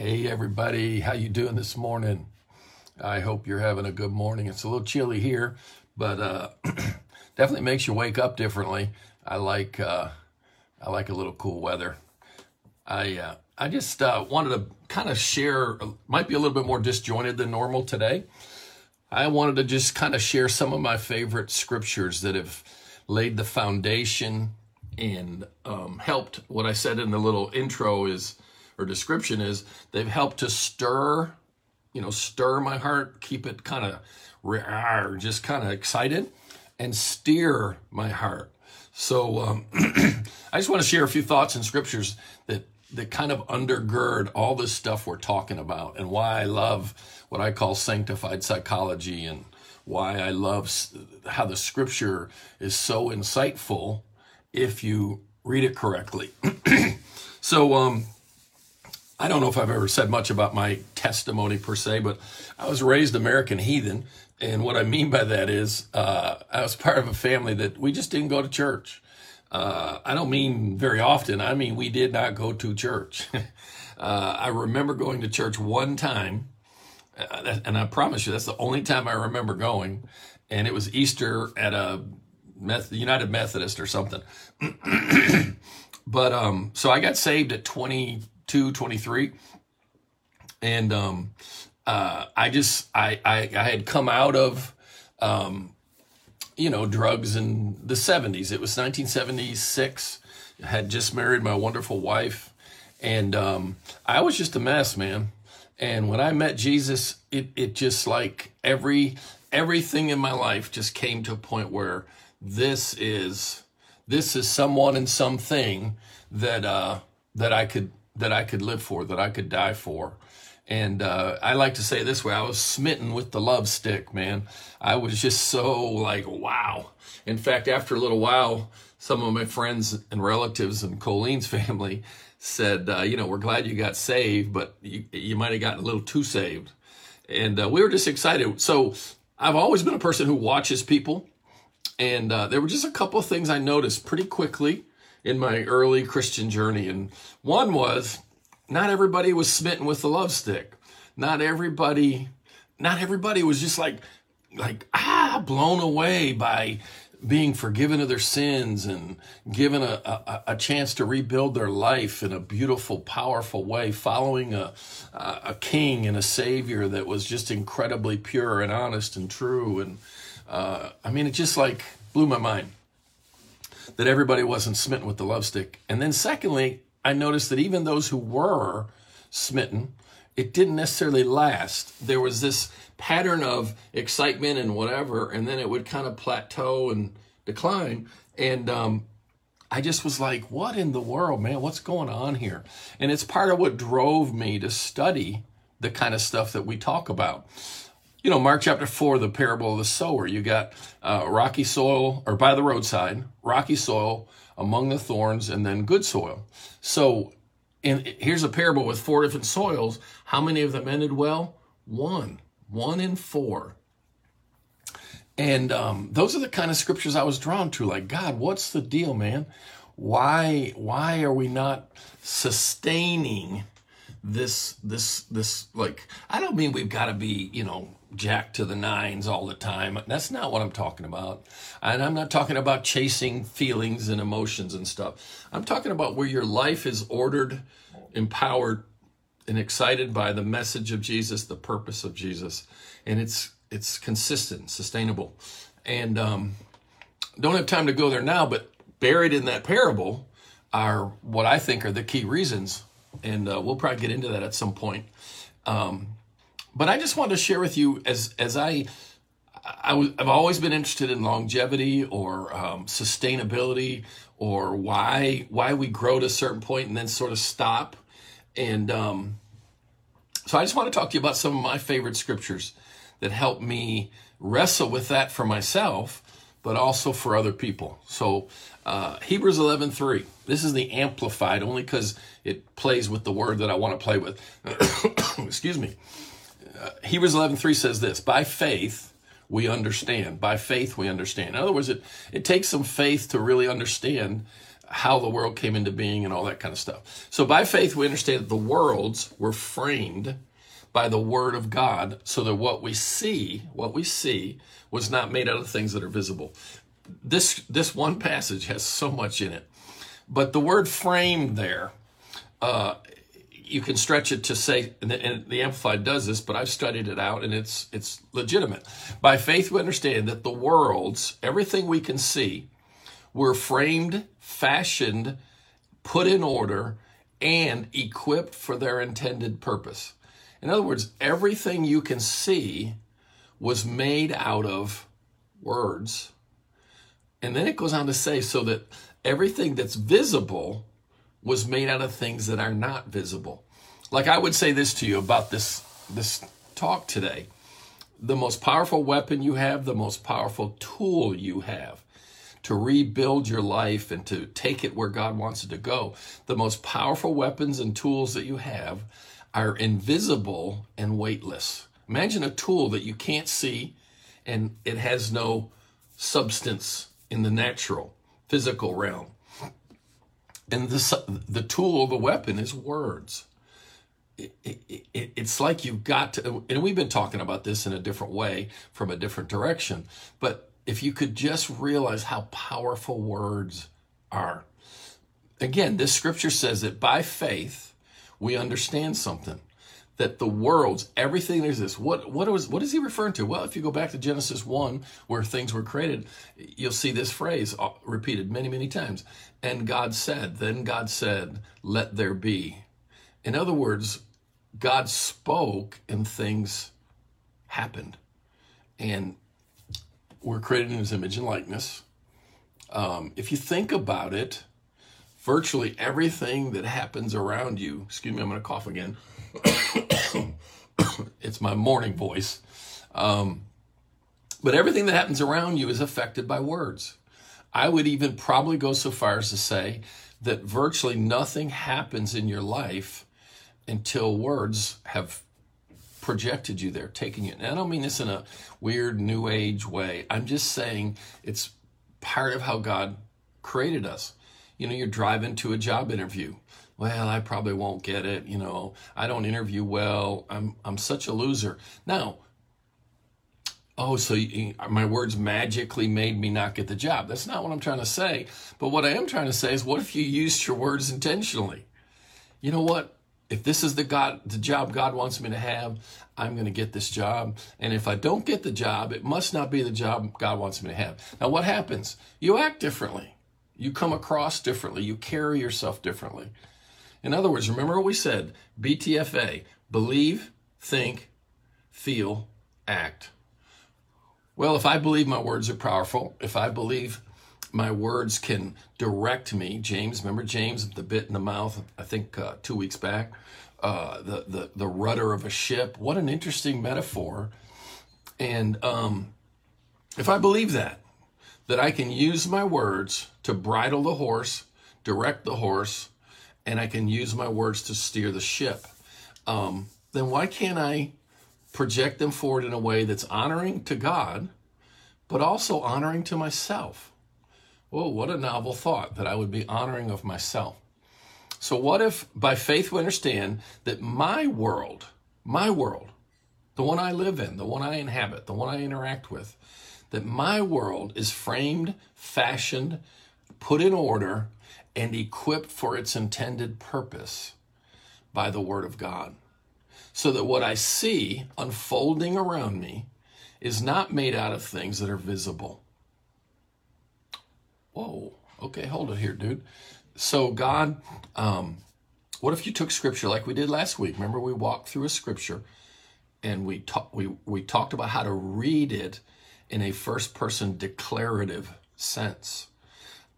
Hey everybody, how you doing this morning? I hope you're having a good morning. It's a little chilly here, but uh, definitely makes you wake up differently. I like uh, I like a little cool weather. I uh, I just uh, wanted to kind of share. Might be a little bit more disjointed than normal today. I wanted to just kind of share some of my favorite scriptures that have laid the foundation and um, helped. What I said in the little intro is or description is they've helped to stir, you know, stir my heart, keep it kind of just kind of excited, and steer my heart. So um, I just want to share a few thoughts and scriptures that that kind of undergird all this stuff we're talking about and why I love what I call sanctified psychology and why I love how the scripture is so insightful if you read it correctly. so, um, I don't know if I've ever said much about my testimony per se, but I was raised American heathen. And what I mean by that is, uh, I was part of a family that we just didn't go to church. Uh, I don't mean very often. I mean, we did not go to church. uh, I remember going to church one time, uh, and I promise you, that's the only time I remember going. And it was Easter at a United Methodist or something. but um, so I got saved at 22, 23. And um, uh, I just, I, I, I had come out of, um, you know, drugs in the 70s. It was 1976. I had just married my wonderful wife. And um, I was just a mess, man. And when I met Jesus, it, it just like every everything in my life just came to a point where this is this is someone and something that uh, that I could that I could live for, that I could die for. And uh, I like to say this way: I was smitten with the love stick, man. I was just so like, wow. In fact, after a little while, some of my friends and relatives and Colleen's family said, uh, you know, we're glad you got saved, but you, you might have gotten a little too saved. And uh, we were just excited. So I've always been a person who watches people. And uh, there were just a couple of things I noticed pretty quickly in my early Christian journey. And one was not everybody was smitten with the love stick. Not everybody, not everybody was just like, like, ah, blown away by being forgiven of their sins and given a, a, a, chance to rebuild their life in a beautiful, powerful way, following a, a king and a savior that was just incredibly pure and honest and true. And uh, I mean, it just like blew my mind that everybody wasn't smitten with the love stick. And then, secondly, I noticed that even those who were smitten, it didn't necessarily last. There was this pattern of excitement and whatever, and then it would kind of plateau and decline. And um, I just was like, what in the world, man? What's going on here? And it's part of what drove me to study the kind of stuff that we talk about. You know, Mark chapter 4, the parable of the sower, you got uh, rocky soil, or by the roadside, rocky soil, among the thorns, and then good soil. So and here's a parable with four different soils. How many of them ended well? One. One in four. And um, those are the kind of scriptures I was drawn to. Like, God, what's the deal, man? Why why are we not sustaining this this this like I don't mean we've got to be, you know, jack to the nines all the time. That's not what I'm talking about. And I'm not talking about chasing feelings and emotions and stuff. I'm talking about where your life is ordered, empowered, and excited by the message of Jesus, the purpose of Jesus, and it's it's consistent, sustainable. And um, don't have time to go there now, but buried in that parable are what I think are the key reasons, and uh, we'll probably get into that at some point. Um, but I just wanted to share with you as as I i w- I've always been interested in longevity or um, sustainability or why why we grow to a certain point and then sort of stop. And um, so I just want to talk to you about some of my favorite scriptures that help me wrestle with that for myself, but also for other people. So uh, Hebrews 11:3. This is the amplified only because it plays with the word that I want to play with. Excuse me uh, Hebrews 11:3 says this, by faith we understand. By faith we understand. In other words, it, it takes some faith to really understand how the world came into being and all that kind of stuff. So by faith, we understand that the worlds were framed by the word of God so that what we see, what we see was not made out of things that are visible. This, this one passage has so much in it, but the word framed there, uh, you can stretch it to say, and the, and the, Amplified does this, but I've studied it out and it's, it's legitimate. By faith, we understand that the worlds, everything we can see, were framed, fashioned, put in order, and equipped for their intended purpose. In other words, everything you can see was made out of words. And then it goes on to say, so that everything that's visible was made out of things that are not visible. Like I would say this to you about this, this talk today. The most powerful weapon you have, the most powerful tool you have to rebuild your life and to take it where God wants it to go, the most powerful weapons and tools that you have are invisible and weightless. Imagine a tool that you can't see and it has no substance in the natural, physical realm. And the, the tool, the weapon is words. It, it, it, it's like you've got to, and we've been talking about this in a different way from a different direction, but if you could just realize how powerful words are. Again, this scripture says that by faith, we understand something that the worlds, everything exists. What what was what is he referring to? Well, if you go back to Genesis one, where things were created, you'll see this phrase uh, repeated many many times. And God said, then God said, "Let there be." In other words, God spoke and things happened, and we're created in His image and likeness. Um, if you think about it, virtually everything that happens around you, excuse me, I'm going to cough again. it's my morning voice. Um, but everything that happens around you is affected by words. I would even probably go so far as to say that virtually nothing happens in your life until words have projected you there, taken you. And I don't mean this in a weird new age way. I'm just saying it's part of how God created us you know, you're driving to a job interview. Well, I probably won't get it. You know, I don't interview well. I'm I'm such a loser. Now, oh, so you, my words magically made me not get the job. That's not what I'm trying to say. But what I am trying to say is, what if you used your words intentionally? You know what? If this is the God, the job God wants me to have, I'm going to get this job. And if I don't get the job, it must not be the job God wants me to have. Now, what happens? You act differently. You come across differently. You carry yourself differently. In other words, remember what we said BTFA believe, think, feel, act. Well, if I believe my words are powerful, if I believe my words can direct me, James, remember James, the bit in the mouth, I think uh, two weeks back, uh, the, the, the rudder of a ship. What an interesting metaphor. And um, if I believe that, that I can use my words to bridle the horse, direct the horse, and I can use my words to steer the ship, um, then why can't I project them forward in a way that's honoring to God, but also honoring to myself? Oh, what a novel thought that I would be honoring of myself. So, what if by faith we understand that my world, my world, the one I live in, the one I inhabit, the one I interact with, that my world is framed, fashioned, put in order, and equipped for its intended purpose by the Word of God. So that what I see unfolding around me is not made out of things that are visible. Whoa, okay, hold it here, dude. So, God, um, what if you took scripture like we did last week? Remember, we walked through a scripture and we, ta- we, we talked about how to read it in a first person declarative sense.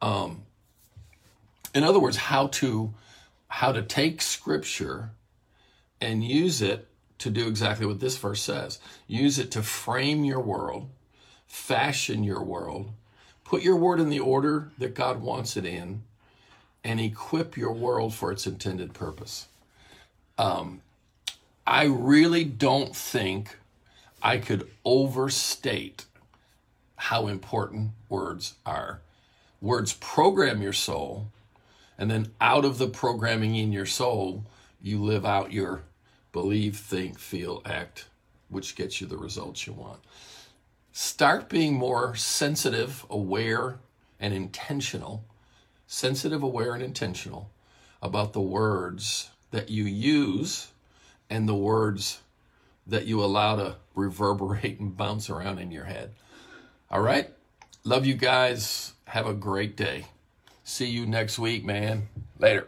Um, in other words, how to how to take scripture and use it to do exactly what this verse says. Use it to frame your world, fashion your world, put your word in the order that God wants it in, and equip your world for its intended purpose. Um, I really don't think I could overstate how important words are Words program your soul, and then out of the programming in your soul, you live out your believe, think, feel, act, which gets you the results you want. Start being more sensitive, aware, and intentional. Sensitive, aware, and intentional about the words that you use and the words that you allow to reverberate and bounce around in your head. All right? Love you guys. Have a great day. See you next week, man. Later.